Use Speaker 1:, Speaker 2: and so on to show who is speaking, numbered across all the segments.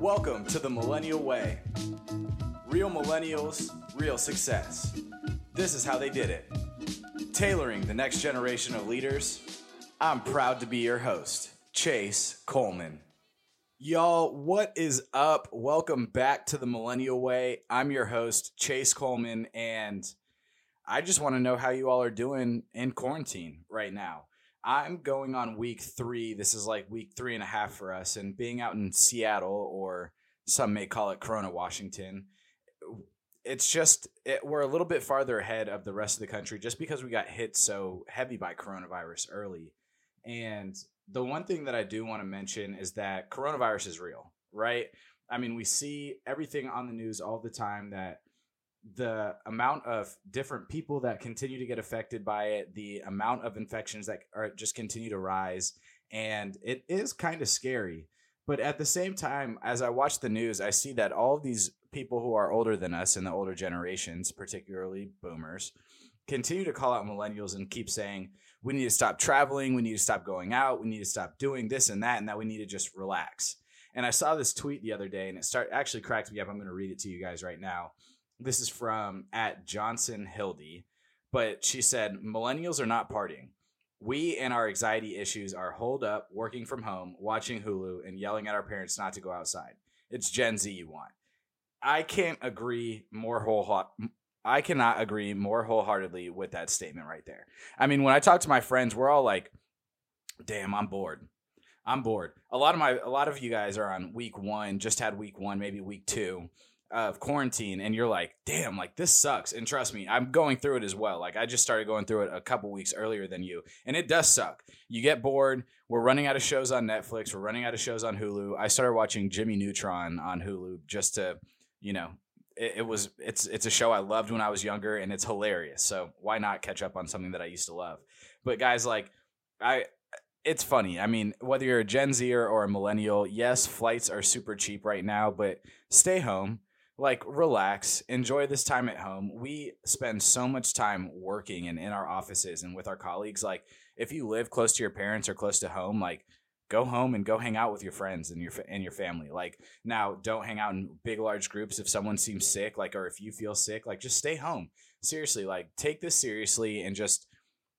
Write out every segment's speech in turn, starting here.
Speaker 1: Welcome to the Millennial Way. Real millennials, real success. This is how they did it. Tailoring the next generation of leaders, I'm proud to be your host, Chase Coleman. Y'all, what is up? Welcome back to the Millennial Way. I'm your host, Chase Coleman, and I just want to know how you all are doing in quarantine right now. I'm going on week three. This is like week three and a half for us. And being out in Seattle, or some may call it Corona, Washington, it's just, it, we're a little bit farther ahead of the rest of the country just because we got hit so heavy by coronavirus early. And the one thing that I do want to mention is that coronavirus is real, right? I mean, we see everything on the news all the time that the amount of different people that continue to get affected by it, the amount of infections that are just continue to rise, and it is kind of scary. But at the same time, as I watch the news, I see that all of these people who are older than us in the older generations, particularly boomers, continue to call out millennials and keep saying, we need to stop traveling, we need to stop going out, we need to stop doing this and that, and that we need to just relax. And I saw this tweet the other day and it start actually cracked me up. I'm going to read it to you guys right now. This is from at Johnson Hildy, but she said, Millennials are not partying. We and our anxiety issues are holed up, working from home, watching Hulu, and yelling at our parents not to go outside. It's Gen Z you want. I can't agree more wholeheartedly. I cannot agree more wholeheartedly with that statement right there. I mean, when I talk to my friends, we're all like, "Damn, I'm bored. I'm bored." A lot of my, a lot of you guys are on week one, just had week one, maybe week two, of quarantine and you're like, damn, like this sucks. And trust me, I'm going through it as well. Like I just started going through it a couple weeks earlier than you, and it does suck. You get bored. We're running out of shows on Netflix. We're running out of shows on Hulu. I started watching Jimmy Neutron on Hulu just to, you know, it, it was it's it's a show I loved when I was younger, and it's hilarious. So why not catch up on something that I used to love? But guys, like I it's funny. I mean, whether you're a Gen Zer or a millennial, yes, flights are super cheap right now, but stay home like relax enjoy this time at home. We spend so much time working and in our offices and with our colleagues like if you live close to your parents or close to home like go home and go hang out with your friends and your and your family. Like now don't hang out in big large groups if someone seems sick like or if you feel sick like just stay home. Seriously like take this seriously and just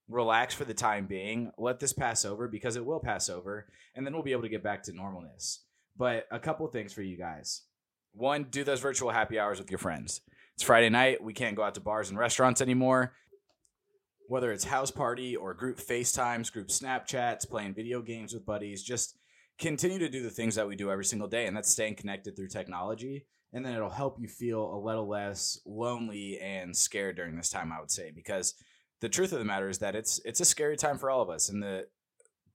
Speaker 1: relax for the time being. Let this pass over because it will pass over and then we'll be able to get back to normalness. But a couple things for you guys one, do those virtual happy hours with your friends. It's Friday night. We can't go out to bars and restaurants anymore. Whether it's house party or group FaceTimes, group Snapchats, playing video games with buddies, just continue to do the things that we do every single day. And that's staying connected through technology. And then it'll help you feel a little less lonely and scared during this time, I would say, because the truth of the matter is that it's it's a scary time for all of us. And the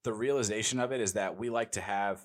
Speaker 1: the realization of it is that we like to have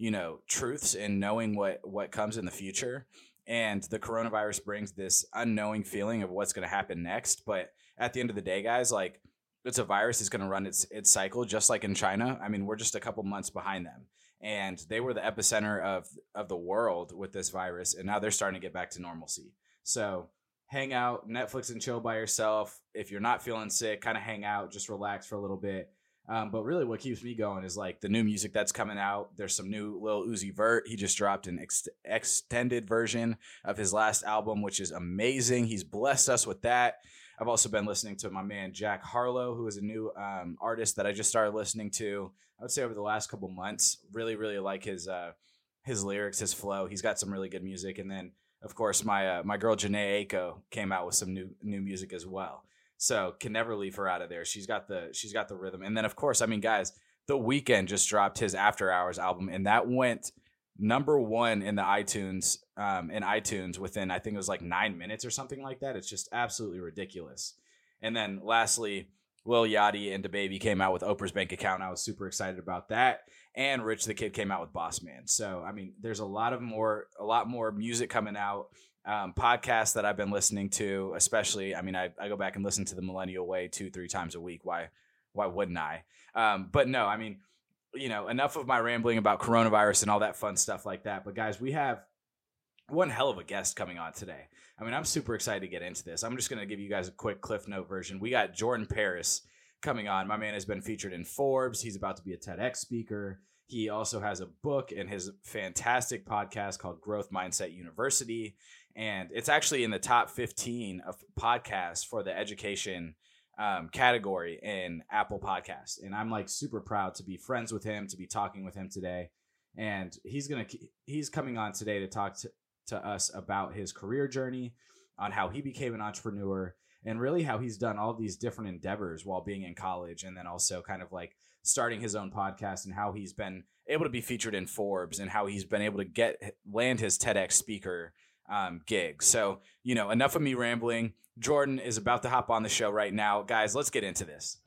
Speaker 1: you know truths and knowing what what comes in the future. And the coronavirus brings this unknowing feeling of what's going to happen next. But at the end of the day guys like it's a virus is going to run its its cycle just like in China. I mean we're just a couple months behind them. And they were the epicenter of of the world with this virus and now they're starting to get back to normalcy. So hang out netflix and chill by yourself. If you're not feeling sick kind of hang out just relax for a little bit um, but really, what keeps me going is like the new music that's coming out. There's some new Lil Uzi Vert. He just dropped an ex- extended version of his last album, which is amazing. He's blessed us with that. I've also been listening to my man Jack Harlow, who is a new um, artist that I just started listening to. I would say over the last couple months. Really, really like his uh, his lyrics, his flow. He's got some really good music. And then, of course, my uh, my girl Jhené Aiko came out with some new new music as well. So can never leave her out of there. She's got the she's got the rhythm. And then of course, I mean, guys, the Weeknd just dropped his After Hours album, and that went number one in the iTunes um, in iTunes within I think it was like nine minutes or something like that. It's just absolutely ridiculous. And then lastly, Lil Yachty and DaBaby came out with Oprah's Bank Account. I was super excited about that. And Rich the Kid came out with Boss Man. So I mean, there's a lot of more a lot more music coming out um, podcasts that I've been listening to, especially, I mean, I, I go back and listen to the Millennial Way two, three times a week. Why, why wouldn't I? Um, but no, I mean, you know, enough of my rambling about coronavirus and all that fun stuff like that. But guys, we have one hell of a guest coming on today. I mean, I'm super excited to get into this. I'm just going to give you guys a quick Cliff Note version. We got Jordan Paris coming on. My man has been featured in Forbes. He's about to be a TEDx speaker.
Speaker 2: He also has a book and his fantastic podcast called Growth Mindset University. And it's actually in the top 15 of podcasts for the education um, category in Apple Podcasts. And I'm like super proud to be friends with him, to be talking with him today. And he's to, he's coming on today to talk to, to us about his career journey, on how he became an entrepreneur, and really how he's done all these different endeavors while being in college and then also kind of like starting his own podcast and how he's been able to be featured in Forbes and how he's been able to get land his TEDx speaker um, gig. So, you know, enough of me rambling. Jordan is about to hop on the show right now. Guys, let's get into this.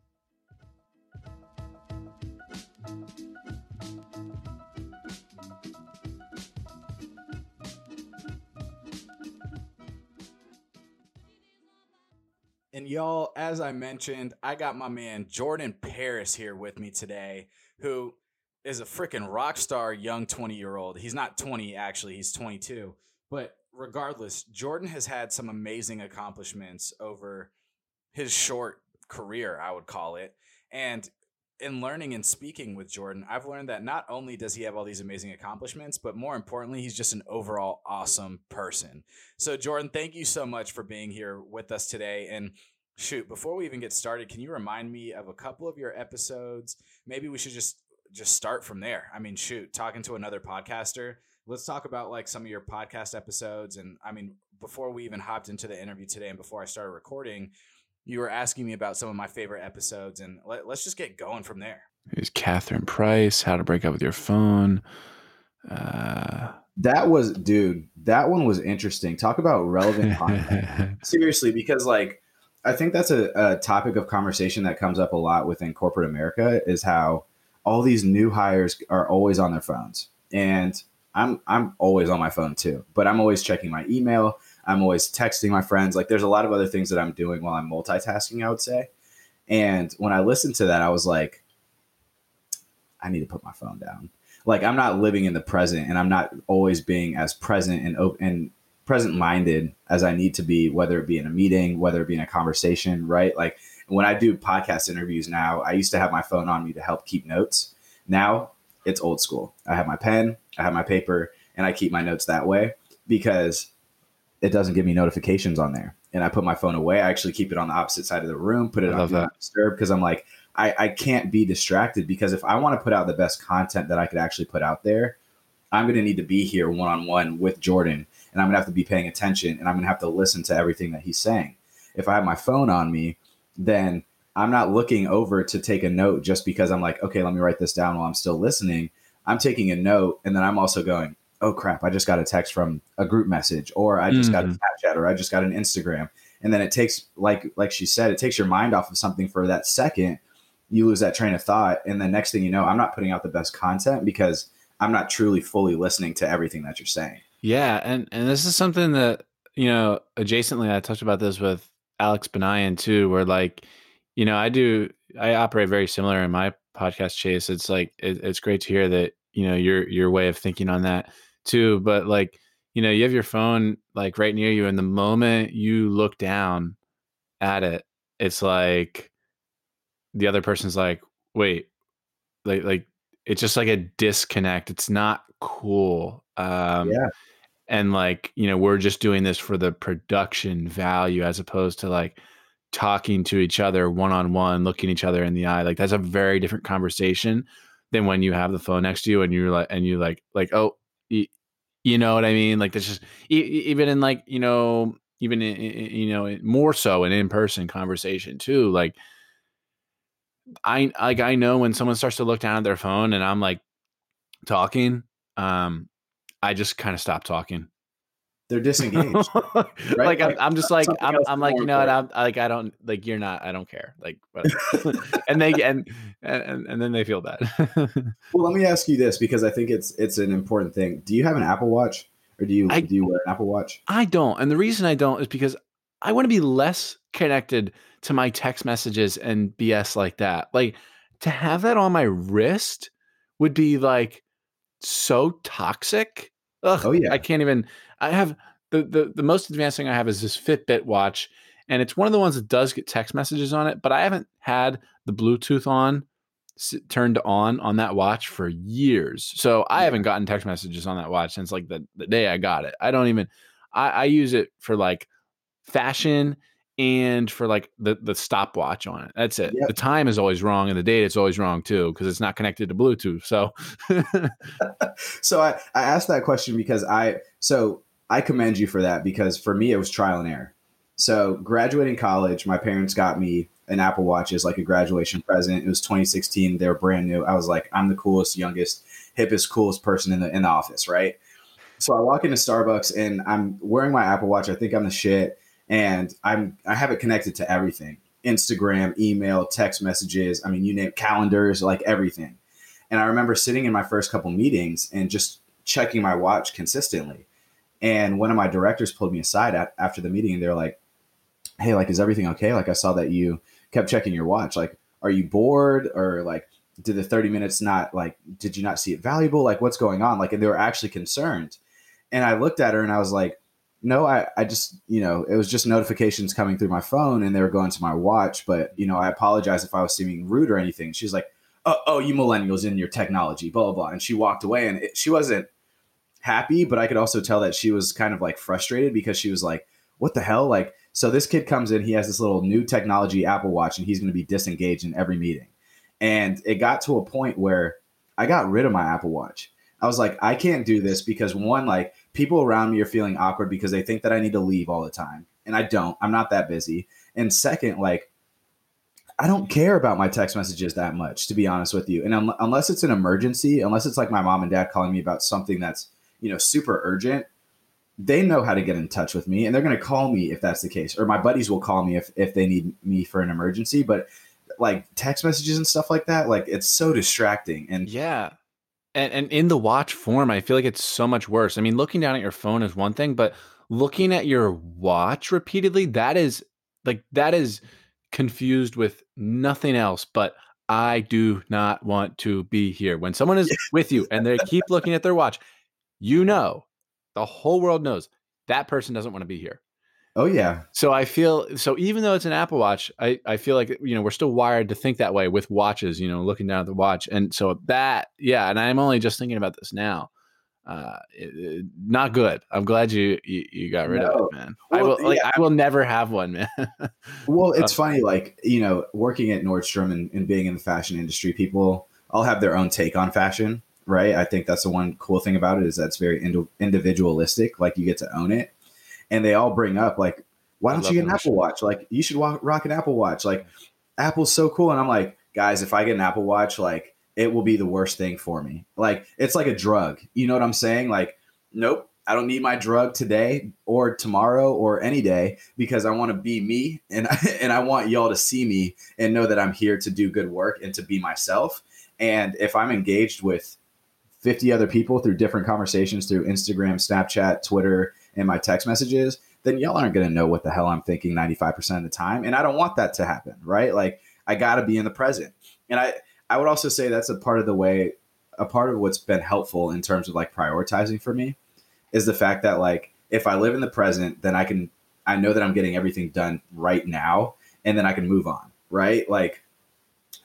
Speaker 2: And y'all, as I mentioned, I got my man Jordan Paris here with me today, who is a freaking rock star young 20 year old. He's not 20, actually, he's 22. But regardless, Jordan has had some amazing accomplishments over his short career, I would call it. And in learning and speaking with Jordan, I've learned that not only does he have all these amazing accomplishments, but more importantly, he's just an overall awesome person. So, Jordan, thank you so much for being here with us today. And shoot, before we even get started, can you remind me of a couple of your episodes? Maybe we should just just start from there. I mean, shoot, talking to another podcaster. Let's talk about like some of your podcast episodes. And I mean, before we even hopped into the interview today and before I started recording, you were asking me about some of my favorite episodes, and let, us just get going from there.
Speaker 3: Here's Catherine Price, How to Break Up with Your Phone.
Speaker 1: Uh, that was, dude, that one was interesting. Talk about relevant content. Seriously, because like, I think that's a, a topic of conversation that comes up a lot within corporate America is how all these new hires are always on their phones. And I'm I'm always on my phone too, but I'm always checking my email. I'm always texting my friends. Like there's a lot of other things that I'm doing while I'm multitasking, I would say. And when I listened to that, I was like, I need to put my phone down. Like I'm not living in the present and I'm not always being as present and open and present minded as I need to be, whether it be in a meeting, whether it be in a conversation, right? Like when I do podcast interviews now, I used to have my phone on me to help keep notes. Now it's old school. I have my pen, I have my paper, and I keep my notes that way because it doesn't give me notifications on there. And I put my phone away. I actually keep it on the opposite side of the room, put it I on do not disturb because I'm like, I, I can't be distracted because if I want to put out the best content that I could actually put out there, I'm going to need to be here one on one with Jordan and I'm going to have to be paying attention and I'm going to have to listen to everything that he's saying. If I have my phone on me, then I'm not looking over to take a note just because I'm like, okay, let me write this down while I'm still listening. I'm taking a note and then I'm also going, oh crap, I just got a text from a group message, or I just mm-hmm. got a mm-hmm. Snapchat, or I just got an Instagram. And then it takes, like like she said, it takes your mind off of something for that second. You lose that train of thought, and the next thing you know, I'm not putting out the best content because I'm not truly fully listening to everything that you're saying.
Speaker 3: Yeah, and and this is something that you know, adjacently, I talked about this with Alex Banayan too, where like, you know, I do, I operate very similar in my podcast chase. It's like it, it's great to hear that you know your your way of thinking on that too. But like, you know, you have your phone like right near you, and the moment you look down at it, it's like the other person's like, wait, like like it's just like a disconnect. It's not cool. Um, yeah. And like, you know, we're just doing this for the production value as opposed to like talking to each other one on one, looking each other in the eye. Like that's a very different conversation than when you have the phone next to you and you're like, and you like, like, oh, you know what I mean? Like that's just even in like you know even in, you know more so an in person conversation too. Like I like I know when someone starts to look down at their phone and I'm like talking, um, I just kind of stop talking
Speaker 1: they're disengaged.
Speaker 3: right? like I'm, I'm just like I'm, I'm like you know what I'm like I don't like you're not I don't care like and they and, and and then they feel bad.
Speaker 1: well, let me ask you this because I think it's it's an important thing. Do you have an Apple Watch or do you I, do you wear an Apple Watch?
Speaker 3: I don't, and the reason I don't is because I want to be less connected to my text messages and BS like that. Like to have that on my wrist would be like so toxic. Ugh, oh yeah, I can't even. I have the, the the most advanced thing I have is this Fitbit watch, and it's one of the ones that does get text messages on it. But I haven't had the Bluetooth on s- turned on on that watch for years. So I haven't gotten text messages on that watch since like the, the day I got it. I don't even I, I use it for like fashion and for like the the stopwatch on it. That's it.
Speaker 1: Yep.
Speaker 3: The time is always wrong and the date is always wrong too because it's not connected to Bluetooth. So
Speaker 1: so I, I asked that question because I so I commend you for that because for me it was trial and error. So graduating college, my parents got me an Apple Watch as like a graduation present. It was 2016. They were brand new. I was like, I'm the coolest, youngest, hippest, coolest person in the in the office, right? So I walk into Starbucks and I'm wearing my Apple Watch. I think I'm the shit, and I'm I have it connected to everything: Instagram, email, text messages. I mean, you name calendars, like everything. And I remember sitting in my first couple meetings and just checking my watch consistently. And one of my directors pulled me aside at, after the meeting, and they're like, "Hey, like, is everything okay? Like, I saw that you kept checking your watch. Like, are you bored or like?" Did the 30 minutes not like, did you not see it valuable? Like, what's going on? Like, and they were actually concerned. And I looked at her and I was like, no, I, I just, you know, it was just notifications coming through my phone and they were going to my watch. But, you know, I apologize if I was seeming rude or anything. She's like, oh, oh you millennials in your technology, blah, blah, blah. And she walked away and it, she wasn't happy, but I could also tell that she was kind of like frustrated because she was like, what the hell? Like, so this kid comes in, he has this little new technology Apple Watch and he's going to be disengaged in every meeting. And it got to a point where I got rid of my Apple Watch. I was like, I can't do this because one, like people around me are feeling awkward because they think that I need to leave all the time. And I don't. I'm not that busy. And second, like I don't care about my text messages that much, to be honest with you. And un- unless it's an emergency, unless it's like my mom and dad calling me about something that's, you know, super urgent, they know how to get in touch with me and they're going to call me if that's the case. Or my buddies will call me if, if they need me for an emergency. But like text messages and stuff like that, like it's so distracting. And
Speaker 3: yeah. And, and in the watch form, I feel like it's so much worse. I mean, looking down at your phone is one thing, but looking at your watch repeatedly, that is like, that is confused with nothing else but I do not want to be here. When someone is with you and they keep looking at their watch, you know, the whole world knows that person doesn't want to be here.
Speaker 1: Oh yeah.
Speaker 3: So I feel so even though it's an Apple Watch, I, I feel like you know we're still wired to think that way with watches, you know, looking down at the watch. And so that yeah, and I'm only just thinking about this now. Uh it, it, not good. I'm glad you you, you got rid
Speaker 1: No.
Speaker 3: of it, man. I
Speaker 1: Well,
Speaker 3: will like
Speaker 1: yeah.
Speaker 3: I will never have one, man.
Speaker 1: Well, it's
Speaker 3: Uh,
Speaker 1: funny, like, you know, working at Nordstrom and, and being in the fashion industry, people all have their own take on fashion, right? I think that's the one cool thing about it is that it's very indi- individualistic. Like, you get to own it. And they all bring up, like, why don't you get an Apple Watch? Like, you should walk, rock an Apple Watch. Like, Apple's so cool. And I'm like, guys, if I get an Apple Watch, like, it will be the worst thing for me. Like, it's like a drug. You know what I'm saying? Like, nope, I don't need my drug today or tomorrow or any day because I want to be me and and I want y'all to see me and know that I'm here to do good work and to be myself. And if I'm engaged with 50 other people through different conversations through Instagram, Snapchat, Twitter, and my text messages, then y'all aren't going to know what the hell I'm thinking 95% of the time. And I don't want that to happen, right? Like I got to be in the present. And I I would also say that's a part of the way a part of what's been helpful in terms of like prioritizing for me is the fact that like if I live in the present, then I can I know that I'm getting everything done right now and then I can move on, right? Like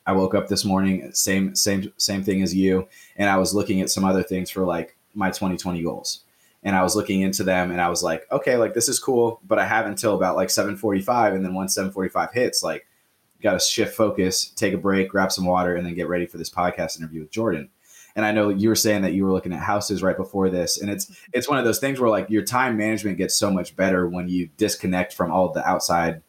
Speaker 1: I woke up this morning, same same same thing as you, and I was looking at some other things for like my 2020 goals. And I was looking into them and I was like, okay, like this is cool, but I have until about like 7:45 and then once 7:45 hits, like got to shift focus, take a break, grab some water and then get ready for this podcast interview with Jordan. And I know you were saying that you were looking at houses right before this, and it's it's one of those things where like your time management gets so much better when you disconnect from all the outside,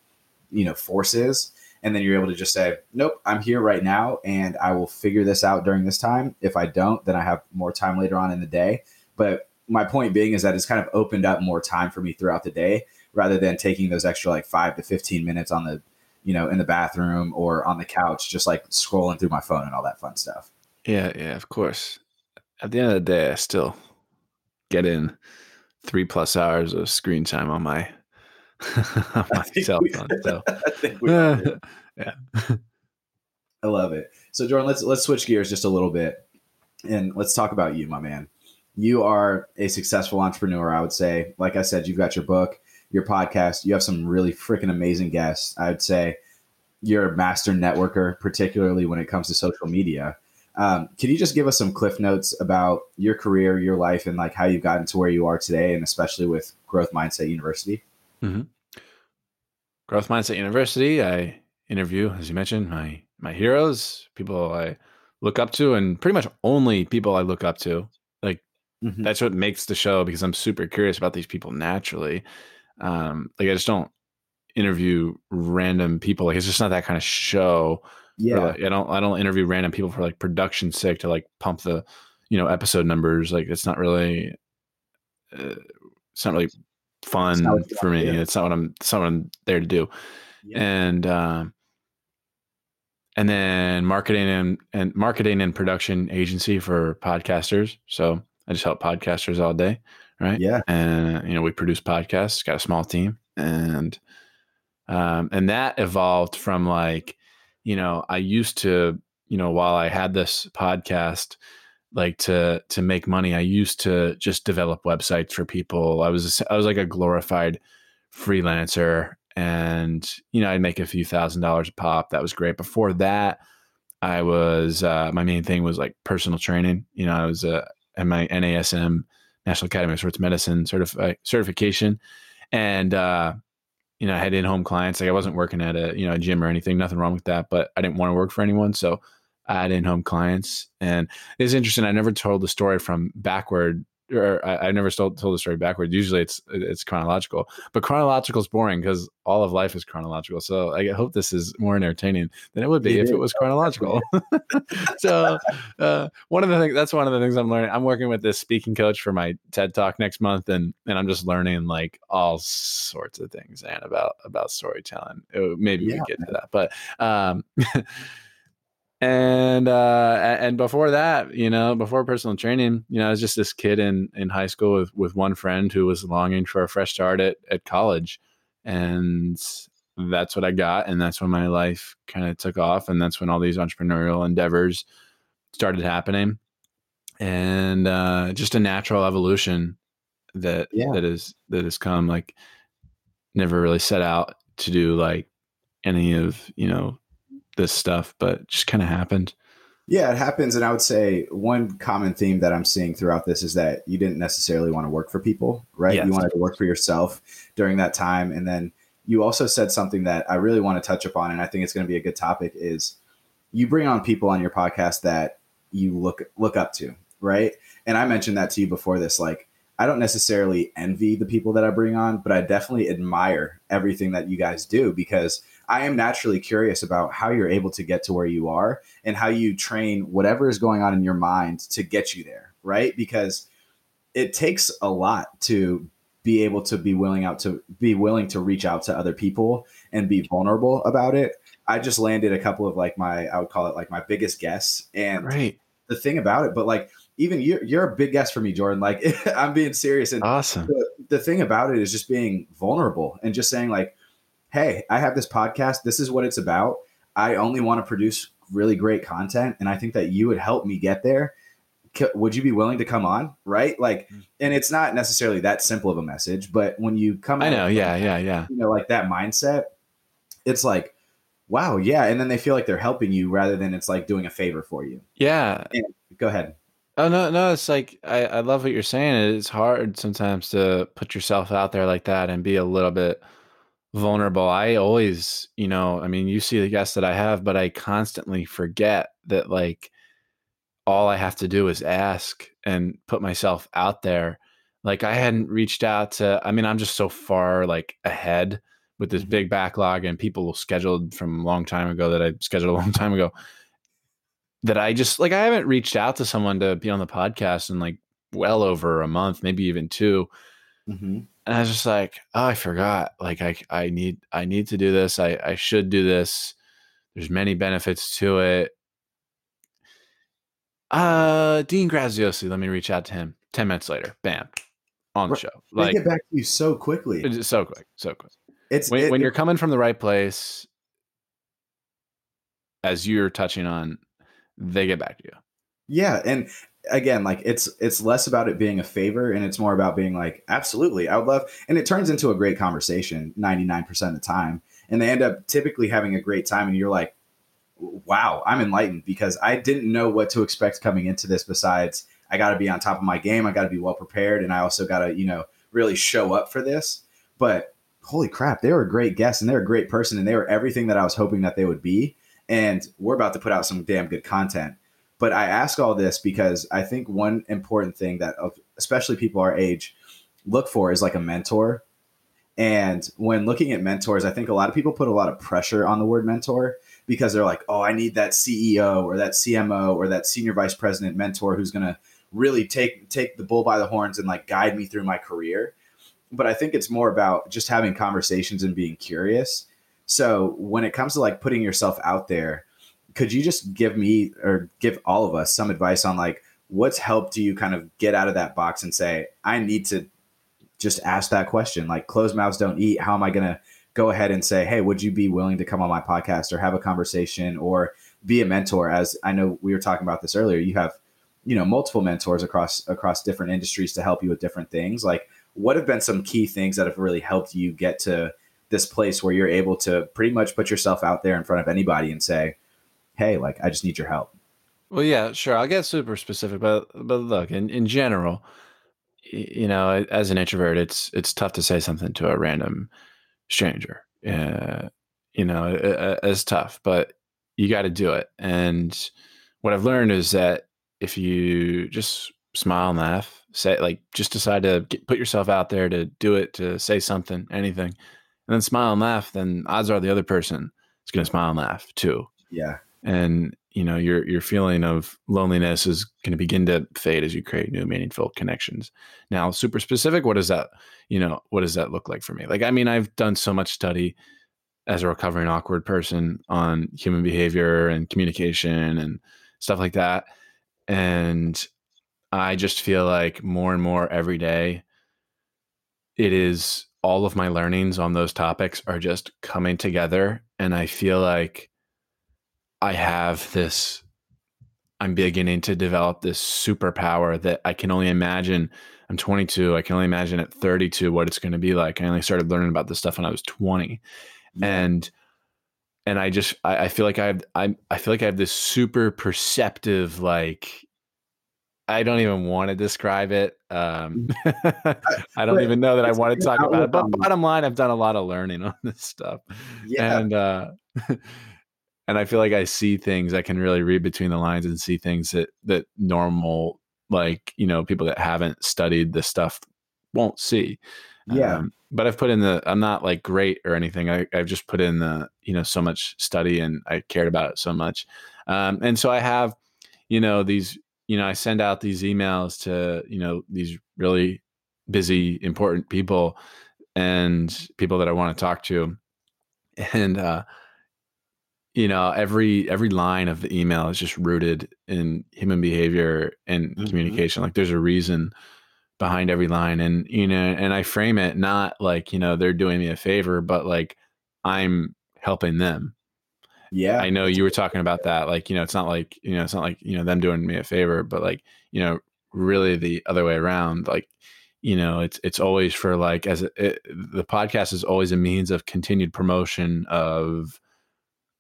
Speaker 1: you know, forces, and then you're able to just say, "Nope, I'm here right now, and I will figure this out during this time. If I don't, then I have more time later on in the day." But my point being is that it's kind of opened up more time for me throughout the day, rather than taking those extra like five to fifteen minutes on the, you know, in the bathroom or on the couch, just like scrolling through my phone and all that fun stuff.
Speaker 3: Yeah, yeah, of course. At the end of the day, I still get in three plus hours of screen time on my on my cell phone. So
Speaker 1: I think we all do.
Speaker 3: yeah.
Speaker 1: I love it. So Jordan, let's let's switch gears just a little bit and let's talk about you, my man. You are a successful entrepreneur, I would say. Like I said, you've got your book, your podcast, you have some really freaking amazing guests. I would say you're a master networker, particularly when it comes to social media. Um, can you just give us some cliff notes about your career, your life, and like how you've gotten to where you are today, and especially with Growth Mindset University?
Speaker 3: Mm-hmm. Growth Mindset University. I interview, as you mentioned, my my heroes, people I look up to, and pretty much only people I look up to. Mm-hmm. that's what makes the show because I'm super curious about these people naturally. Um, like I just don't interview random people. Like it's just not that kind of show.
Speaker 1: Yeah,
Speaker 3: like, I don't I don't interview random people for like production sake to like pump the you know episode numbers. Like it's not really uh, it's not really fun not for me. It's not what I'm it's not what I'm there to do. Yeah. And um, and then marketing and, and marketing and production agency for podcasters. So I just help podcasters all day, right?
Speaker 1: Yeah.
Speaker 3: And you know we produce podcasts. Got a small team, and um, and that evolved from like you know, I used to, you know, while I had this podcast, like to to make money, I used to just develop websites for people. I was I was like a glorified freelancer, and you know, I'd make a few thousand dollars a pop. That was great. Before that, I was uh, my main thing was like personal training. You know, I was uh, at my NASM National Academy of Sports Medicine certifi- certification, and uh, you know, I had in-home clients. Like I wasn't working at a, you know, a gym or anything, nothing wrong with that, but I didn't want to work for anyone. So I had in-home clients and it's interesting. I never told the story from backward or I, I never told, told the story backwards. Usually it's it's chronological, but chronological is boring because all of life is chronological. So I hope this is more entertaining than it would be if it was chronological. so uh, one of the things that's one of the things I'm learning. I'm working with this speaking coach for my TED Talk next month, and and I'm just learning like all sorts of things and about about storytelling. It, maybe yeah. we get to that, but. Um, and uh and before that you know before personal training you know i was just this kid in in high school with with one friend who was longing for a fresh start at at college. And that's what i got. And that's when my life kind of took off. And that's when all these entrepreneurial endeavors started happening. And uh just a natural evolution that yeah. that is that has come like never really set out to do like any of you know this stuff, but just kind of happened.
Speaker 1: Yeah, it happens. And I would say one common theme that I'm seeing throughout this is that you didn't necessarily want to work for people, right? Yes. You wanted to work for yourself during that time. And then you also said something that I really want to touch upon, and I think it's going to be a good topic is you bring on people on your podcast that you look look up to, right? And I mentioned that to you before this. Like, I don't necessarily envy the people that I bring on, but I definitely admire everything that you guys do because I am naturally curious about how you're able to get to where you are and how you train whatever is going on in your mind to get you there, right? Because it takes a lot to be able to be willing out to be willing to reach out to other people and be vulnerable about it. I just landed a couple of like my I would call it like my biggest guests and
Speaker 3: right.
Speaker 1: the thing about it, but like even you're, you're a big guest for me, Jordan. Like I'm being serious. And
Speaker 3: awesome.
Speaker 1: The, the thing about it is just being vulnerable and just saying like, hey, I have this podcast. This is what it's about. I only want to produce really great content. And I think that you would help me get there. Would you be willing to come on? Right. Like, mm. and it's not necessarily that simple of a message, but when you come,
Speaker 3: I know. Yeah. Yeah. Yeah.
Speaker 1: You know, like that mindset, it's like, wow. Yeah. And then they feel like they're helping you rather than it's like doing a favor for you.
Speaker 3: Yeah.
Speaker 1: And go ahead.
Speaker 3: Oh no, no, it's like I, I love what you're saying. It's hard sometimes to put yourself out there like that and be a little bit vulnerable. I always, you know, I mean, you see the guests that I have, but I constantly forget that like all I have to do is ask and put myself out there. Like I hadn't reached out to I mean, I'm just so far like ahead with this mm-hmm. big backlog and people scheduled from a long time ago that I scheduled a long time ago that I just like I haven't reached out to someone to be on the podcast in like well over a month, maybe even 2 mm-hmm and I was just like, oh, I forgot. Like I I need I need to do this. I I should do this. There's many benefits to it. Uh, Dean Graziosi. Let me reach out to him. Ten minutes later, bam, on the show.
Speaker 1: Like they get back to you so quickly.
Speaker 3: It's so quick, so quick.
Speaker 1: It's
Speaker 3: when,
Speaker 1: it,
Speaker 3: when you're coming from the right place, as you're touching on, they get back to you.
Speaker 1: Yeah, and again like it's it's less about it being a favor and it's more about being like absolutely i would love and it turns into a great conversation 99% of the time and they end up typically having a great time and you're like wow i'm enlightened because i didn't know what to expect coming into this besides i got to be on top of my game i got to be well prepared and i also got to you know really show up for this but holy crap they were a great guest and they're a great person and they were everything that i was hoping that they would be and we're about to put out some damn good content but i ask all this because i think one important thing that especially people our age look for is like a mentor and when looking at mentors, I think a lot of people put a lot of pressure on the word mentor because they're like, oh, I need that CEO or that CMO or that senior vice president mentor who's going to really take take the bull by the horns and like guide me through my career. But I think it's more about just having conversations and being curious. So when it comes to like putting yourself out there, could you just give me or give all of us some advice on like what's helped you kind of get out of that box and say, I need to just ask that question. Like closed mouths don't eat. How am I going to go ahead and say, hey, would you be willing to come on my podcast or have a conversation or be a mentor? As I know we were talking about this earlier, you have you know multiple mentors across across different industries to help you with different things. Like what have been some key things that have really helped you get to this place where you're able to pretty much put yourself out there in front of anybody and say, hey, like I just need your help.
Speaker 3: Well, yeah, sure. I'll get super specific, but but look, in, in general, you know, as an introvert, it's it's tough to say something to a random stranger. Uh, you know, it's tough, but you got to do it. And what I've learned is that if you just smile and laugh, say like just decide to get, put yourself out there to do it, to say something, anything, and then smile and laugh, then odds are the other person is going to smile and laugh too.
Speaker 1: Yeah.
Speaker 3: And you know your your feeling of loneliness is going to begin to fade as you create new meaningful connections now super specific what does that you know what does that look like for me like i mean i've done so much study as a recovering awkward person on human behavior and communication and stuff like that and i just feel like more and more every day it is all of my learnings on those topics are just coming together and i feel like I have this, I'm beginning to develop this superpower that I can only imagine. I'm 22. I can only imagine at 32 what it's going to be like. I only started learning about this stuff when I was 20. Yeah. And, and I just, I, I feel like I have, I, I feel like I have this super perceptive, like, I don't even want to describe it. Um, I don't even know that I want to talk about it. But bottom line, I've done a lot of learning on this stuff. Yeah. And, uh, and I feel like I see things I can really read between the lines and see things that that normal like you know people that haven't studied the stuff won't see.
Speaker 1: Yeah. Um,
Speaker 3: but I've put in the I'm not like great or anything. I, I've just put in the you know so much study and I cared about it so much. Um, and so I have you know these you know I send out these emails to you know these really busy important people and people that I want to talk to. And uh you know every every line of the email is just rooted in human behavior and mm-hmm. communication. Like there's a reason behind every line and you know and i frame it not like you know they're doing me a favor but like i'm helping them
Speaker 1: yeah
Speaker 3: i know you were talking about that like you know it's not like you know it's not like you know them doing me a favor but like you know really the other way around like you know it's it's always for like as it, it, the podcast is always a means of continued promotion of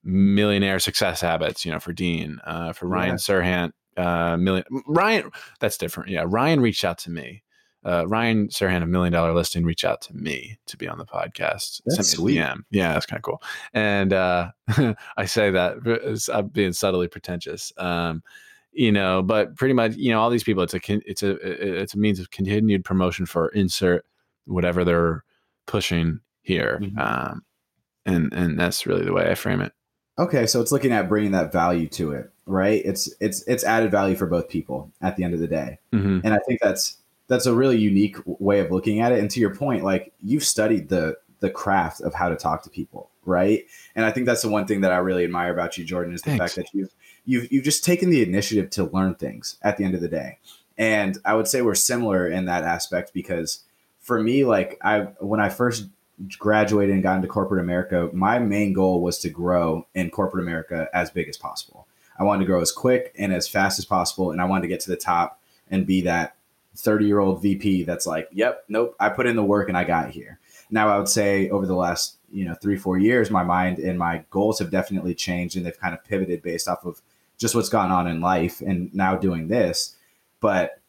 Speaker 3: millionaire success habits, you know, for Dean, uh, for Ryan yeah. Serhant, uh, million Ryan, that's different. Yeah. Ryan reached out to me. Uh, Ryan Serhant, a million dollar listing, reached out to me to be on the podcast.
Speaker 1: That's sweet.
Speaker 3: DM. Yeah, that's kind of cool. And uh, I say that I'm being subtly pretentious. Um, you know, but pretty much, you know, all these people, it's a, it's a, it's a means of continued promotion for insert whatever they're pushing here. Mm-hmm. Um, and, and that's really the way I frame it.
Speaker 1: Okay, so it's looking at bringing that value to it, right? It's it's it's added value for both people at the end of the day, mm-hmm. and I think that's that's a really unique way of looking at it. And to your point, like you've studied the the craft of how to talk to people, right? And I think that's the one thing that I really admire about you, Jordan, is the Thanks. fact that you've you've you've just taken the initiative to learn things at the end of the day. And I would say we're similar in that aspect because for me, like I when I first graduated and got into corporate America, my main goal was to grow in corporate America as big as possible. I wanted to grow as quick and as fast as possible, and I wanted to get to the top and be that 30 year old VP that's like, yep, nope, I put in the work and I got here. Now, I would say over the last you know three four years, my mind and my goals have definitely changed, and they've kind of pivoted based off of just what's gone on in life, and now doing this. But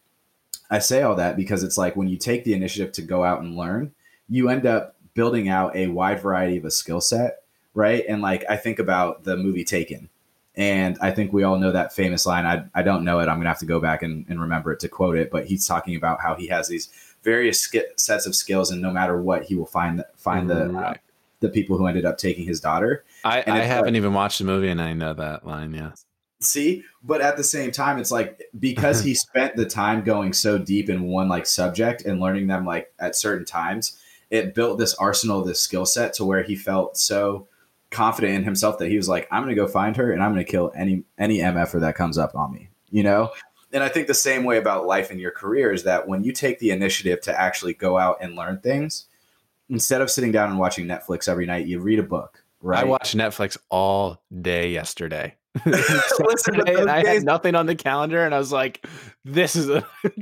Speaker 1: I say all that because it's like when you take the initiative to go out and learn, you end up building out a wide variety of a skill set, right? And like I think about the movie Taken. And I think we all know that famous line. I, I don't know it. I'm going to have to go back and, and remember it to quote it. But he's talking about how he has these various sk- sets of skills, and no matter what, he will find find the right. uh, the people who ended up taking his daughter.
Speaker 3: I, I haven't like, even watched the movie, and I know that line. Yeah.
Speaker 1: See, but at the same time, it's like because he spent the time going so deep in one like subject and learning them like at certain times, it built this arsenal, this skill set to where he felt so confident in himself that he was like, I'm going to go find her and I'm going to kill any any mf'er that comes up on me. You know, and I think the same way about life and your career is that when you take the initiative to actually go out and learn things, instead of sitting down and watching Netflix every night, you read a book. Right. I
Speaker 3: watched Netflix all day yesterday. Listen, I had nothing on the calendar, and I was like, "This is a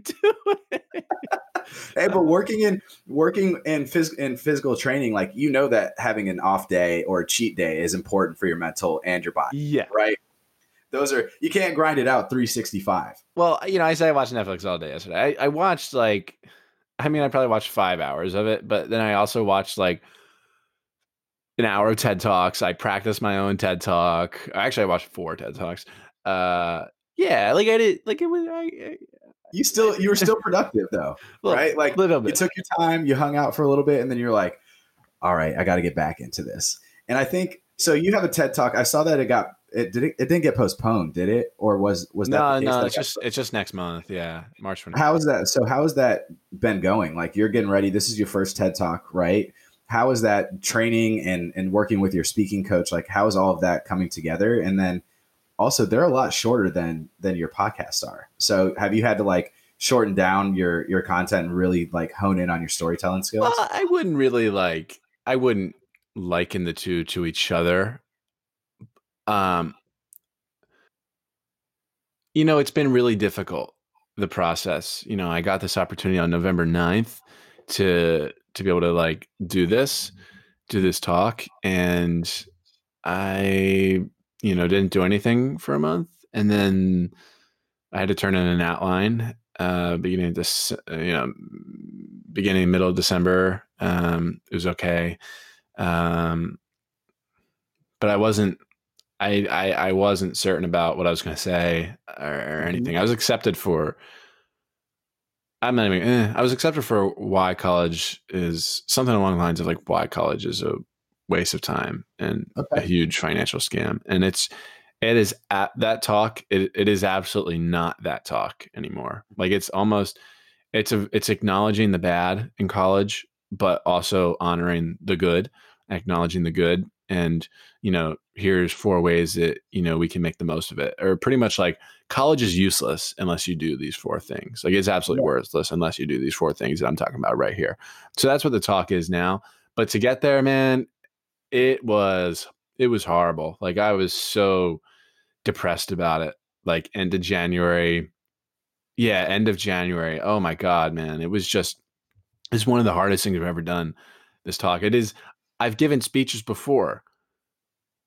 Speaker 1: hey, but working in working in, phys- in physical training, like you know that having an off day or a cheat day is important for your mental and your body.
Speaker 3: Yeah,
Speaker 1: right? Those are you can't grind it out 365
Speaker 3: well you know i say i watched netflix all day yesterday. I, I, watched like i mean i probably watched five hours of it but then i also watched like an hour of ted talks. I practiced my own ted talk. Actually i watched four ted talks. Uh yeah like i did like it was I, I
Speaker 1: you still you were still productive though right like little bit. you took your time you hung out for a little bit and then you're like all right i got to get back into this and i think so you have a ted talk i saw that it got it did it, it didn't get postponed, did it? Or was was that
Speaker 3: no no? It's just postponed? it's just next month. Yeah, March.
Speaker 1: 20th. How is that? So how has that been going? Like you're getting ready. This is your first TED talk, right? How is that training and and working with your speaking coach? Like how is all of that coming together? And then also they're a lot shorter than than your podcasts are. So have you had to like shorten down your your content and really like hone in on your storytelling skills?
Speaker 3: Well, I wouldn't really like. I wouldn't liken the two to each other um, you know, it's been really difficult the process. You know, I got this opportunity on November 9th to to be able to like do this, do this talk and I you know, didn't do anything for a month and then I had to turn in an outline uh beginning this you know beginning middle of December. Um it was okay. Um but I wasn't I, I, I wasn't certain about what I was going to say or, or mm-hmm. anything. I was accepted for. I'm not even. Eh, I was accepted for why college is something along the lines of like why college is a waste of time and okay. a huge financial scam. And it's it is at that talk. It, it is absolutely not that talk anymore. Like it's almost it's a it's acknowledging the bad in college, but also honoring the good, acknowledging the good, and you know here's four ways that you know we can make the most of it or pretty much like college is useless unless you do these four things like it's absolutely yeah. worthless unless you do these four things that i'm talking about right here so that's what the talk is now but to get there man it was it was horrible like i was so depressed about it like end of january yeah end of january oh my god man it was just it's one of the hardest things i've ever done this talk it is i've given speeches before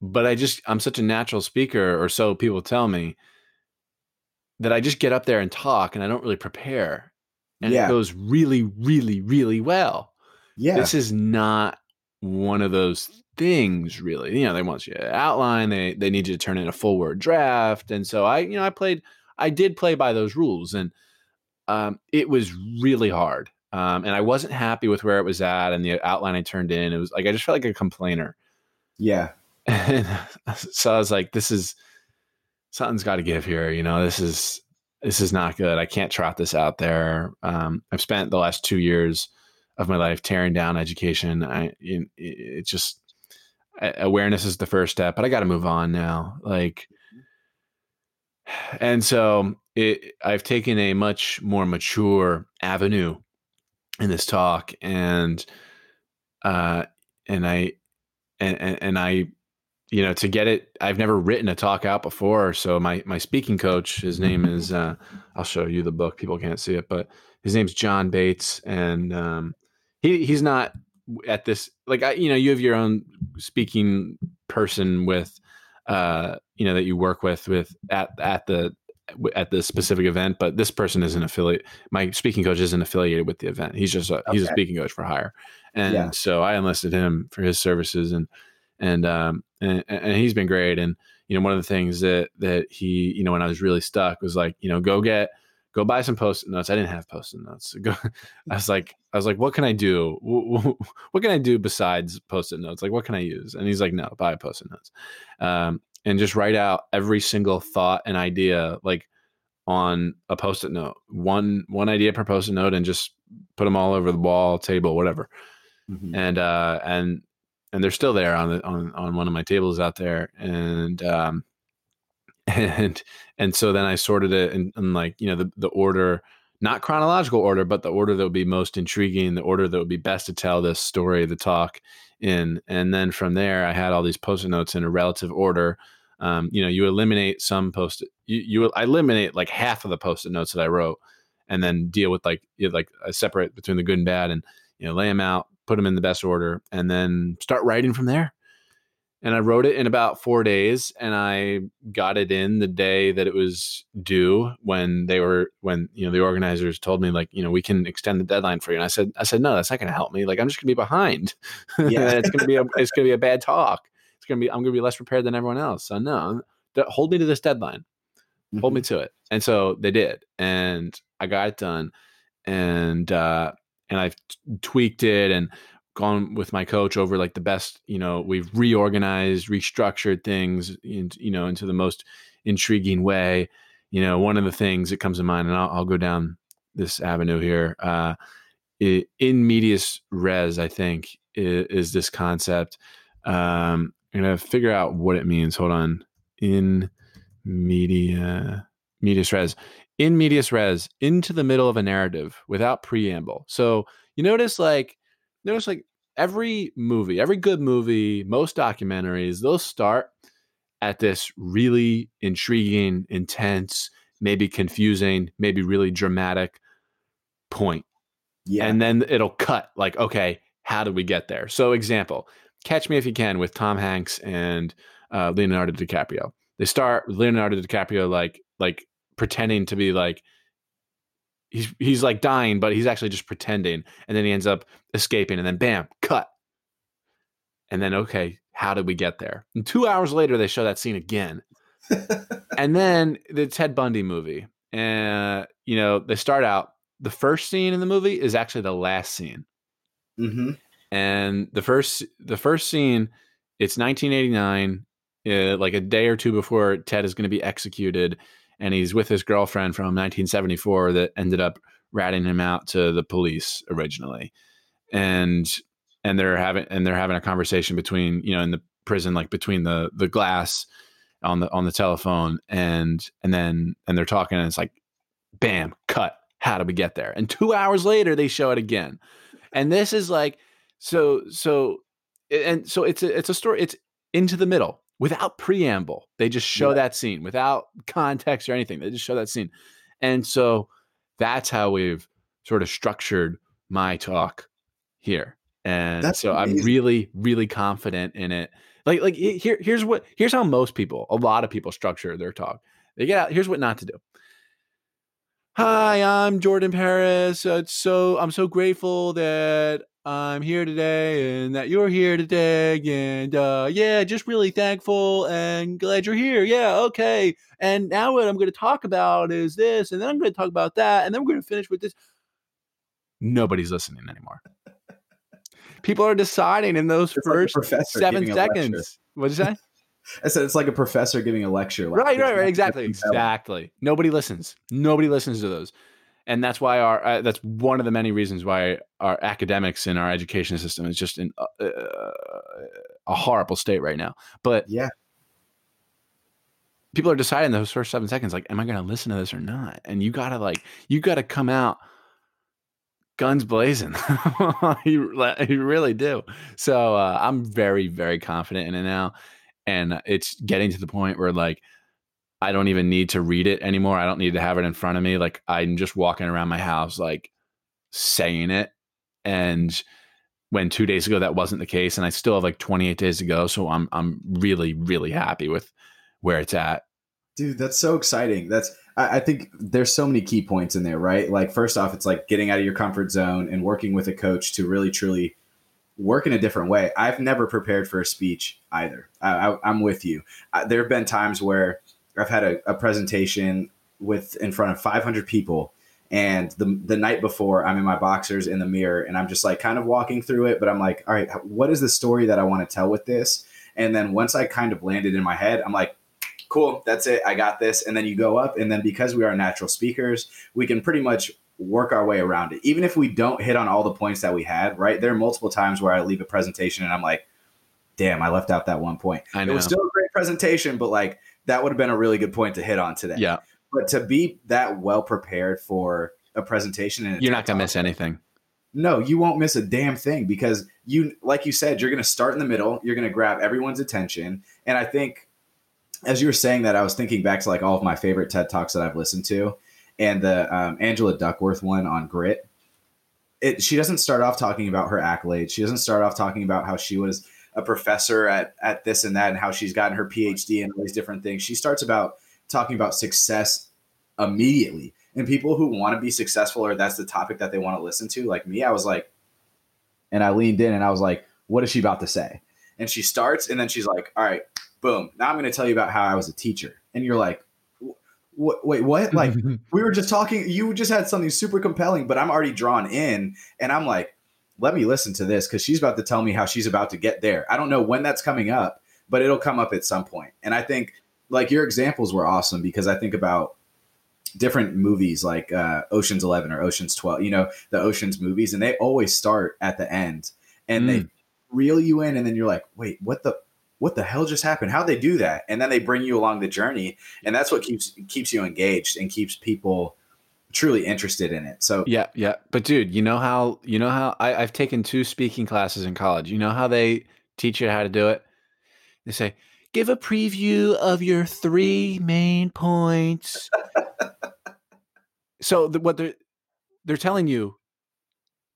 Speaker 3: but I just I'm such a natural speaker, or so people tell me, that I just get up there and talk, and I don't really prepare, and yeah. it goes really, really, really well. Yeah, this is not one of those things, really. You know, they want you to outline, they they need you to turn in a full word draft, and so I, you know, I played, I did play by those rules, and um, it was really hard. Um, and I wasn't happy with where it was at and the outline I turned in. It was like I just felt like a complainer.
Speaker 1: Yeah.
Speaker 3: And so I was like, this is something's got to give here. You know, this is this is not good. I can't trot this out there. Um, I've spent the last two years of my life tearing down education. I it, it just awareness is the first step, but I got to move on now. Like, and so it, I've taken a much more mature avenue in this talk, and uh, and I and, and, and I you know to get it i've never written a talk out before so my my speaking coach his name is uh, i'll show you the book people can't see it but his name's john bates and um, he he's not at this like I, you know you have your own speaking person with uh you know that you work with with at at the at the specific event but this person isn't affiliate my speaking coach isn't affiliated with the event he's just a okay. he's a speaking coach for hire and yeah. so i enlisted him for his services and and um and, and he's been great and you know one of the things that that he you know when i was really stuck was like you know go get go buy some post-it notes. I didn't have post-it notes. Go, I was like, I was like, what can I do? What can I do besides post-it notes? Like, what can I use? And he's like, no, buy post-it notes, um, and just write out every single thought and idea like on a post-it note, one one idea per post-it note, and just put them all over the wall, table, whatever. Mm-hmm. And uh, and and they're still there on the on on one of my tables out there, and um, and and so then I sorted it in like you know the the order, not chronological order, but the order that would be most intriguing, the order that would be best to tell this story, the talk in, and then from there I had all these post-it notes in a relative order. Um, you know, you eliminate some post you you eliminate like half of the post-it notes that I wrote, and then deal with like you know, like I separate between the good and bad, and you know lay them out, put them in the best order, and then start writing from there and I wrote it in about four days, and I got it in the day that it was due. When they were, when you know, the organizers told me like, you know, we can extend the deadline for you, and I said, I said, no, that's not going to help me. Like, I'm just going to be behind. Yeah, it's going to be a, it's going to be a bad talk. It's going to be, I'm going to be less prepared than everyone else. So no, hold me to this deadline. Mm-hmm. Hold me mm-hmm. to it. And so they did, and I got it done, and uh, and I've t- tweaked it and gone with my coach over like the best you know we've reorganized restructured things in, you know into the most intriguing way. You know one of the things that comes to mind and i'll, I'll go down this avenue here uh, in medias res i think is, is this concept. Um, i'm gonna figure out what it means. Hold on. In media medias res. In medias res into the middle of a narrative without preamble. So you notice like notice like every movie, every good movie, most documentaries, they'll start at this really intriguing, intense, maybe confusing, maybe really dramatic point. Yeah. And then it'll cut like, okay, how did we get there? So, example, Catch Me If You Can with Tom Hanks and uh, Leonardo DiCaprio. They start with Leonardo DiCaprio like like pretending to be like he's he's like dying, but he's actually just pretending, and then he ends up escaping, and then bam, cut. And then okay, how did we get there? And two hours later, they show that scene again, and then the Ted Bundy movie, and uh, you know they start out. The first scene in the movie is actually the last scene, mm-hmm. and the first the first scene, it's 1989, uh, like a day or two before Ted is going to be executed and he's with his girlfriend from 1974 that ended up ratting him out to the police originally. And and they're having and they're having a conversation between you know in the prison like between the the glass on the on the telephone and and then and they're talking and it's like bam cut. How did we get there? And 2 hours later they show it again. And this is like so so and so it's a, it's a story it's into the middle without preamble. They just show yeah. that scene without context or anything. They just show that scene. And so that's how we've sort of structured my talk here. And that's so amazing. I'm really, really confident in it. Like, like here, here's what, here's how most people, a lot of people structure their talk. They get out, here's what not to do. Hi, I'm Jordan Paris. Uh, so I'm so grateful that I'm here today and that you're here today. And uh, yeah, just really thankful and glad you're here. Yeah, okay. And now what I'm going to talk about is this, and then I'm going to talk about that, and then we're going to finish with this. Nobody's listening anymore. People are deciding in those it's first like seven seconds. What did you say?
Speaker 1: I said it's like a professor giving a lecture.
Speaker 3: Like, right, right, right. Exactly, exactly. Nobody listens. Nobody listens to those and that's why our uh, that's one of the many reasons why our academics in our education system is just in uh, uh, a horrible state right now. But
Speaker 1: yeah,
Speaker 3: people are deciding those first seven seconds, like, am I going to listen to this or not? And you gotta like, you gotta come out guns blazing. you, you really do. So uh, I'm very, very confident in it now, and it's getting to the point where like I don't even need to read it anymore. I don't need to have it in front of me. Like I'm just walking around my house, like saying it. And when two days ago that wasn't the case, and I still have like 28 days to go. So I'm I'm really really happy with where it's at.
Speaker 1: Dude, that's so exciting. That's I, I think there's so many key points in there, right? Like first off, it's like getting out of your comfort zone and working with a coach to really truly work in a different way. I've never prepared for a speech either. I, am with you. I, there have been times where I've had a, a, presentation with in front of 500 people, and the the night before, I'm in my boxers in the mirror, and I'm just like kind of walking through it. But I'm like, all right, what is the story that I want to tell with this? And then once I kind of landed in my head, I'm like, cool, that's it, I got this. And then you go up, and then because we are natural speakers, we can pretty much work our way around it. Even if we don't hit on all the points that we had, right? There are multiple times where I leave a presentation and I'm like, damn, I left out that one point.
Speaker 3: I know.
Speaker 1: It was still a great presentation, but like that would have been a really good point to hit on today.
Speaker 3: Yeah.
Speaker 1: But to be that well prepared for a presentation and
Speaker 3: you're not gonna miss anything.
Speaker 1: No, you won't miss a damn thing because you, like you said, you're going to start in the middle. You're going to grab everyone's attention. And I think as you were saying that, I was thinking back to like all of my favorite TED Talks that I've listened to and the um, Angela Duckworth one on grit. It, she doesn't start off talking about her accolades. She doesn't start off talking about how she was a professor at, at this and that and how she's gotten her PhD and all these different things. She starts about talking about success immediately. And people who want to be successful or that's the topic that they want to listen to, like me, I was like, and I leaned in and I was like, what is she about to say? And she starts and then she's like, all right, boom. Now I'm going to tell you about how I was a teacher. And you're like, what, wait, what? Like we were just talking, you just had something super compelling, but I'm already drawn in and I'm like, let me listen to this because she's about to tell me how she's about to get there. I don't know when that's coming up, but it'll come up at some point. And I think like your examples were awesome because I think about different movies like uh, Ocean's 11 or Ocean's 12, you know, the Ocean's movies, and they always start at the end and mm. they reel you in. And then you're like, wait, what the, what the hell just happened? How'd they do that? And then they bring you along the journey, and that's what keeps keeps you engaged and keeps people truly interested in it. So
Speaker 3: yeah, yeah. But dude, you know how you know how I, I've taken two speaking classes in college. You know how they teach you how to do it? They say, give a preview of your three main points. so the, what they're they're telling you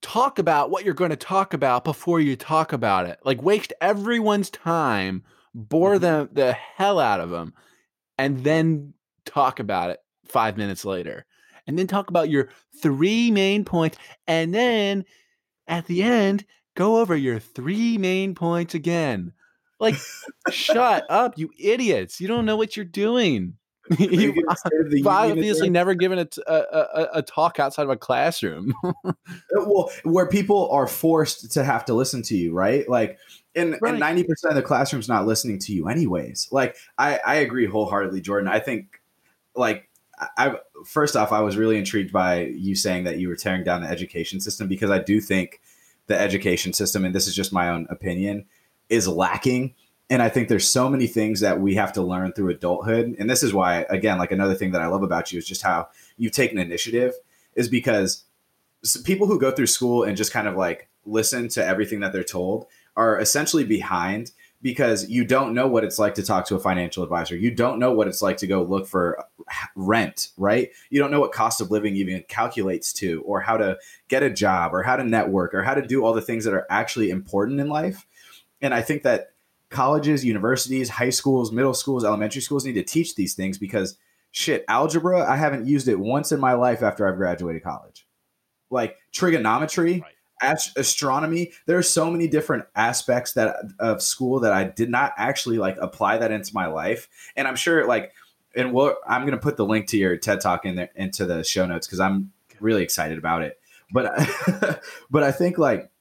Speaker 3: talk about what you're going to talk about before you talk about it. Like waste everyone's time, bore mm-hmm. them the hell out of them, and then talk about it five minutes later. And then talk about your three main points. And then at the end, go over your three main points again. Like, shut up, you idiots. You don't know what you're doing. You've obviously never given a, a, a, a, talk outside of a classroom.
Speaker 1: Uh, well, where people are forced to have to listen to you, right? Like, and, right. and 90% of the classroom's not listening to you anyways. Like, I, I agree wholeheartedly, Jordan. I think, like, I first off, I was really intrigued by you saying that you were tearing down the education system because I do think the education system, and this is just my own opinion, is lacking and I think there's so many things that we have to learn through adulthood. And this is why, again, like another thing that I love about you is just how you've taken initiative, is because people who go through school and just kind of like listen to everything that they're told are essentially behind because you don't know what it's like to talk to a financial advisor. You don't know what it's like to go look for rent, right? You don't know what cost of living even calculates to, or how to get a job, or how to network, or how to do all the things that are actually important in life. And I think that colleges, universities, high schools, middle schools, elementary schools need to teach these things because shit, algebra, I haven't used it once in my life after I've graduated college. Like trigonometry, right. Ast- astronomy, there are so many different aspects that of school that I did not actually like apply that into my life. And I'm sure like and we'll, I'm going to put the link to your TED Talk in there into the show notes because I'm really excited about it. But but I think like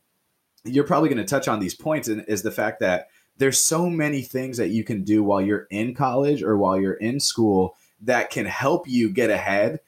Speaker 1: you're probably going to touch on these points, and is the fact that there's so many things that you can do while you're in college or while you're in school that can help you get ahead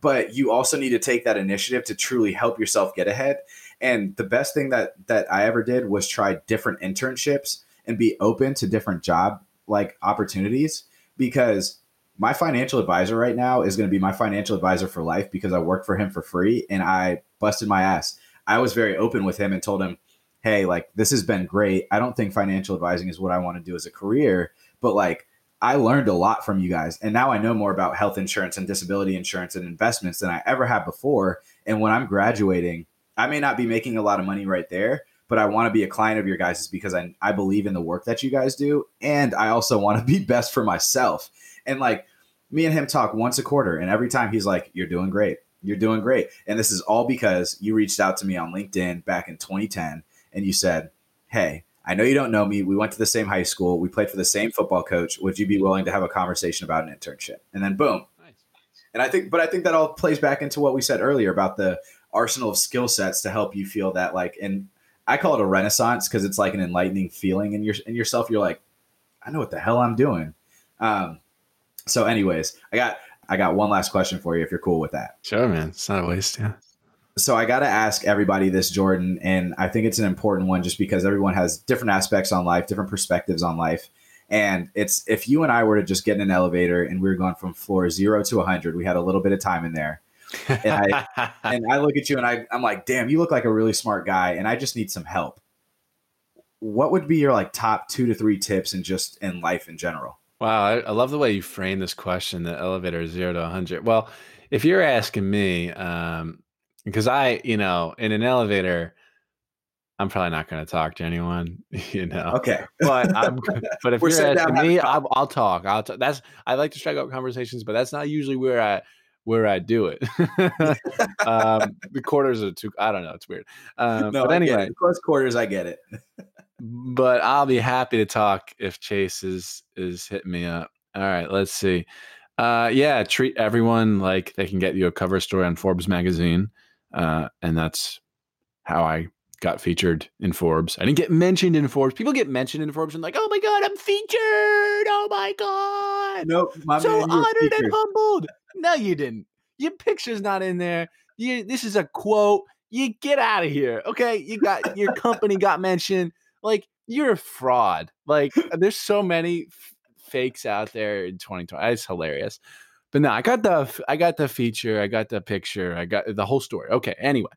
Speaker 1: but you also need to take that initiative to truly help yourself get ahead and the best thing that that i ever did was try different internships and be open to different job like opportunities because my financial advisor right now is going to be my financial advisor for life because i work for him for free and i busted my ass i was very open with him and told him hey, like this has been great. I don't think financial advising is what I want to do as a career, but like I learned a lot from you guys. And now I know more about health insurance and disability insurance and investments than I ever have before. And when I'm graduating, I may not be making a lot of money right there, but I want to be a client of your guys because I I believe in the work that you guys do, and I also want to be best for myself. And like me and him talk once a quarter, and every time he's like, "You're doing great. You're doing great." And this is all because you reached out to me on LinkedIn back in 2010, and you said, "Hey." I know you don't know me. We went to the same high school. We played for the same football coach. Would you be willing to have a conversation about an internship? And then boom. Nice. And I think, but I think that all plays back into what we said earlier about the arsenal of skill sets to help you feel that like, and I call it a renaissance because it's like an enlightening feeling in your in yourself. You're like, I know what the hell I'm doing. Um, so, anyways, I got I got one last question for you if you're cool with that.
Speaker 3: Sure, man. It's not a waste. Yeah
Speaker 1: so I got to ask everybody this, Jordan, and I think it's an important one just because everyone has different aspects on life, different perspectives on life. And it's if you and I were to just get in an elevator and we were going from floor zero to 100, we had a little bit of time in there. And I, and I look at you and I, I'm like, damn, you look like a really smart guy, and I just need some help. What would be your like top two to three tips in just in life in general?
Speaker 3: Wow, I, I love the way you frame this question. The elevator zero to 100. Well, if you're asking me, um, because I, you know, in an elevator, I'm probably not going to talk to anyone, you know.
Speaker 1: Okay,
Speaker 3: but I'm, but if you're asking me, I'll, I'll, talk. I'll talk. That's I like to strike up conversations, but that's not usually where I where I do it. um, the quarters are too. I don't know. It's weird. Um, no, but anyway,
Speaker 1: close quarters, I get it.
Speaker 3: but I'll be happy to talk if Chase is is hitting me up. All right, let's see. Uh, yeah, treat everyone like they can get you a cover story on Forbes magazine. Uh, and that's how I got featured in Forbes. I didn't get mentioned in Forbes. People get mentioned in Forbes and like, oh my god, I'm featured. Oh my god.
Speaker 1: Nope.
Speaker 3: so honored and humbled. No, you didn't. Your picture's not in there. You. This is a quote. You get out of here. Okay. You got your company got mentioned. Like you're a fraud. Like there's so many f- fakes out there in 2020. It's hilarious. But no, I got the I got the feature, I got the picture, I got the whole story. Okay, anyway,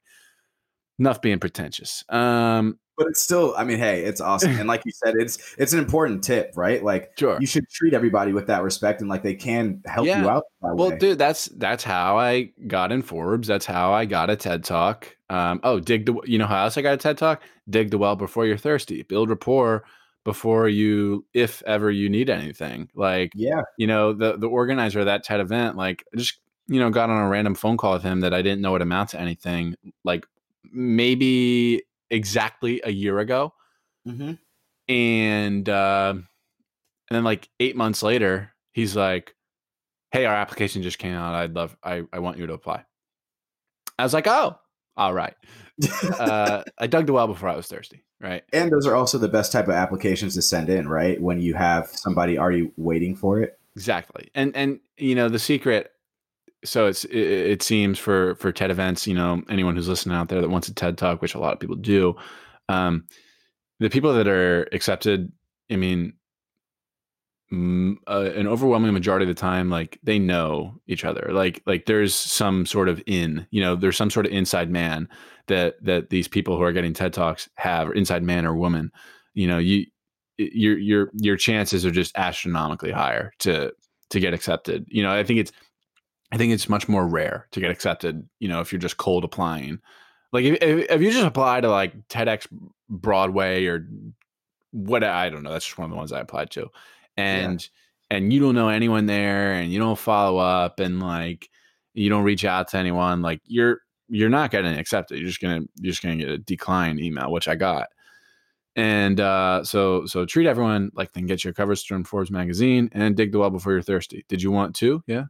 Speaker 3: enough being pretentious. Um,
Speaker 1: but it's still, I mean, hey, it's awesome, and like you said, it's it's an important tip, right? Like,
Speaker 3: sure,
Speaker 1: you should treat everybody with that respect, and like they can help yeah. you out.
Speaker 3: well, way. dude, that's that's how I got in Forbes. That's how I got a TED Talk. Um, oh, dig the, you know how else I got a TED Talk? Dig the well before you're thirsty. Build rapport before you if ever you need anything like
Speaker 1: yeah
Speaker 3: you know the the organizer of that TED event like just you know got on a random phone call with him that I didn't know would amount to anything like maybe exactly a year ago
Speaker 1: mm-hmm.
Speaker 3: and uh and then like eight months later he's like hey our application just came out I'd love I, I want you to apply I was like oh all right uh, I dug the well before I was thirsty, right?
Speaker 1: And those are also the best type of applications to send in, right? When you have somebody already waiting for it.
Speaker 3: Exactly, and and you know the secret. So it's it, it seems for for TED events, you know, anyone who's listening out there that wants a TED talk, which a lot of people do, um, the people that are accepted. I mean, uh, an overwhelming majority of the time like they know each other like like there's some sort of in you know there's some sort of inside man that that these people who are getting ted talks have or inside man or woman you know you your your your chances are just astronomically higher to to get accepted you know i think it's i think it's much more rare to get accepted you know if you're just cold applying like if, if you just apply to like tedx broadway or what i don't know that's just one of the ones i applied to and yeah. and you don't know anyone there and you don't follow up and like you don't reach out to anyone like you're you're not getting accepted you're just gonna you're just gonna get a decline email which i got and uh, so so treat everyone like they can get your cover story in Forbes magazine and dig the well before you're thirsty. Did you want to? Yeah.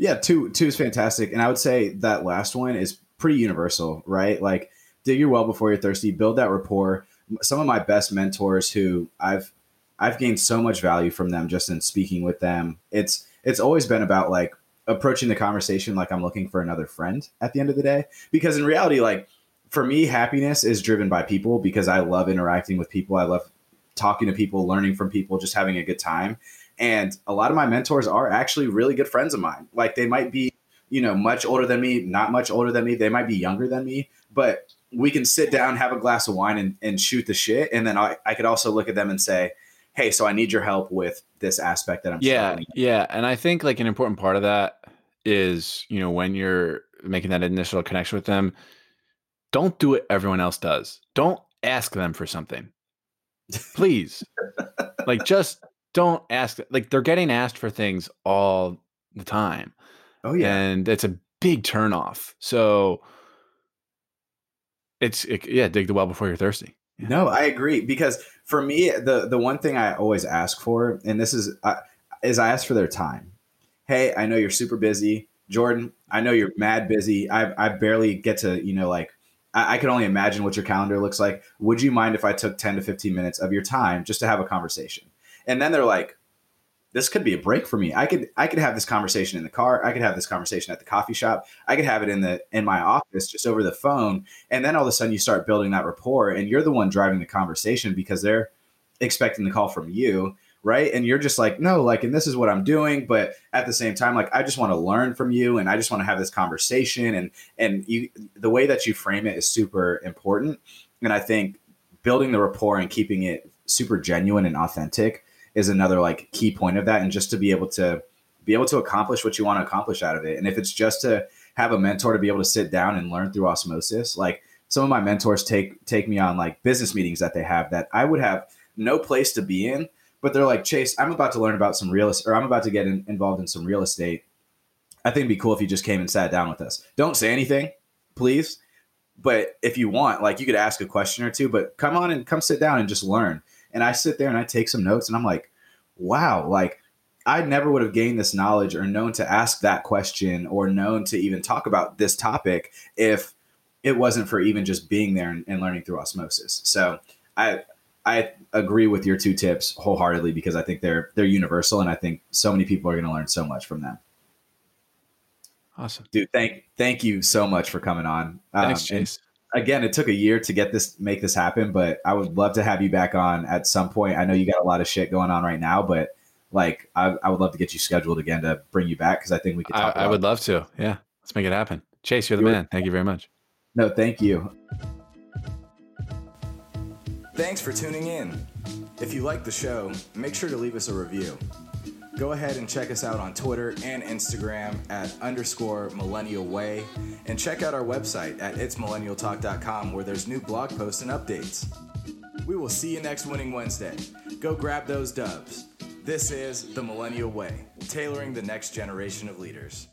Speaker 1: Yeah, two two is fantastic. And I would say that last one is pretty universal, right? Like dig your well before you're thirsty, build that rapport. Some of my best mentors who I've I've gained so much value from them just in speaking with them. It's it's always been about like approaching the conversation like I'm looking for another friend at the end of the day. Because in reality, like for me, happiness is driven by people because I love interacting with people. I love talking to people, learning from people, just having a good time. And a lot of my mentors are actually really good friends of mine. Like they might be, you know, much older than me, not much older than me. They might be younger than me, but we can sit down, have a glass of wine and, and shoot the shit. And then I, I could also look at them and say, hey, so I need your help with this aspect that I'm
Speaker 3: yeah, yeah. And I think like an important part of that is you know when you're making that initial connection with them, don't do what everyone else does. Don't ask them for something. Please. like just don't ask like they're getting asked for things all the time.
Speaker 1: Oh yeah.
Speaker 3: And it's a big turnoff. So it's it, yeah, dig the well before you're thirsty. Yeah.
Speaker 1: No, I agree because for me the the one thing I always ask for and this is uh, is I ask for their time. Hey, I know you're super busy. Jordan, I know you're mad busy. I I barely get to, you know, like I, I can only imagine what your calendar looks like. Would you mind if I took 10 to 15 minutes of your time just to have a conversation? And then they're like, this could be a break for me. I could I could have this conversation in the car. I could have this conversation at the coffee shop. I could have it in the in my office just over the phone. And then all of a sudden you start building that rapport and you're the one driving the conversation because they're expecting the call from you, right? And you're just like, "No, like and this is what I'm doing, but at the same time like I just want to learn from you and I just want to have this conversation and and you the way that you frame it is super important. And I think building the rapport and keeping it super genuine and authentic is another like key point of that and just to be able to be able to accomplish what you want to accomplish out of it. And if it's just to have a mentor to be able to sit down and learn through osmosis like some of my mentors take take me on like business meetings that they have that i would have no place to be in but they're like chase i'm about to learn about some real estate or i'm about to get in, involved in some real estate. I think it'd be cool if you just came and sat down with us. Don't say anything please but if you want like you could ask a question or two but come on and come sit down and just learn and I sit there and I take some notes and I'm like, wow, like I never would have gained this knowledge or known to ask that question or known to even talk about this topic if it wasn't for even just being there and, and learning through osmosis. So I I agree with your two tips wholeheartedly because I think they're they're universal and I think so many people are going to learn so much from them.
Speaker 3: Awesome,
Speaker 1: dude. Thank thank you so much for coming on.
Speaker 3: Thanks, um, Chase
Speaker 1: again, it took a year to get this, make this happen, but I would love to have you back on at some point. I know you got a lot of shit going on right now, but like, I, I would love to get you scheduled again to bring you back because I think we could.
Speaker 3: I, I, would love to. Yeah, let's make it happen. Chase, you're the man. Thank you very much.
Speaker 1: No, thank you.
Speaker 2: Thanks for tuning in. If you like the show, make sure to leave us a review go ahead and check us out on Twitter and Instagram at underscore millennial way. And check out our website at itsmillennialtalk.com where there's new blog posts and updates. We will see you next Winning Wednesday. Go grab those dubs. This is The Millennial Way, tailoring the next generation of leaders.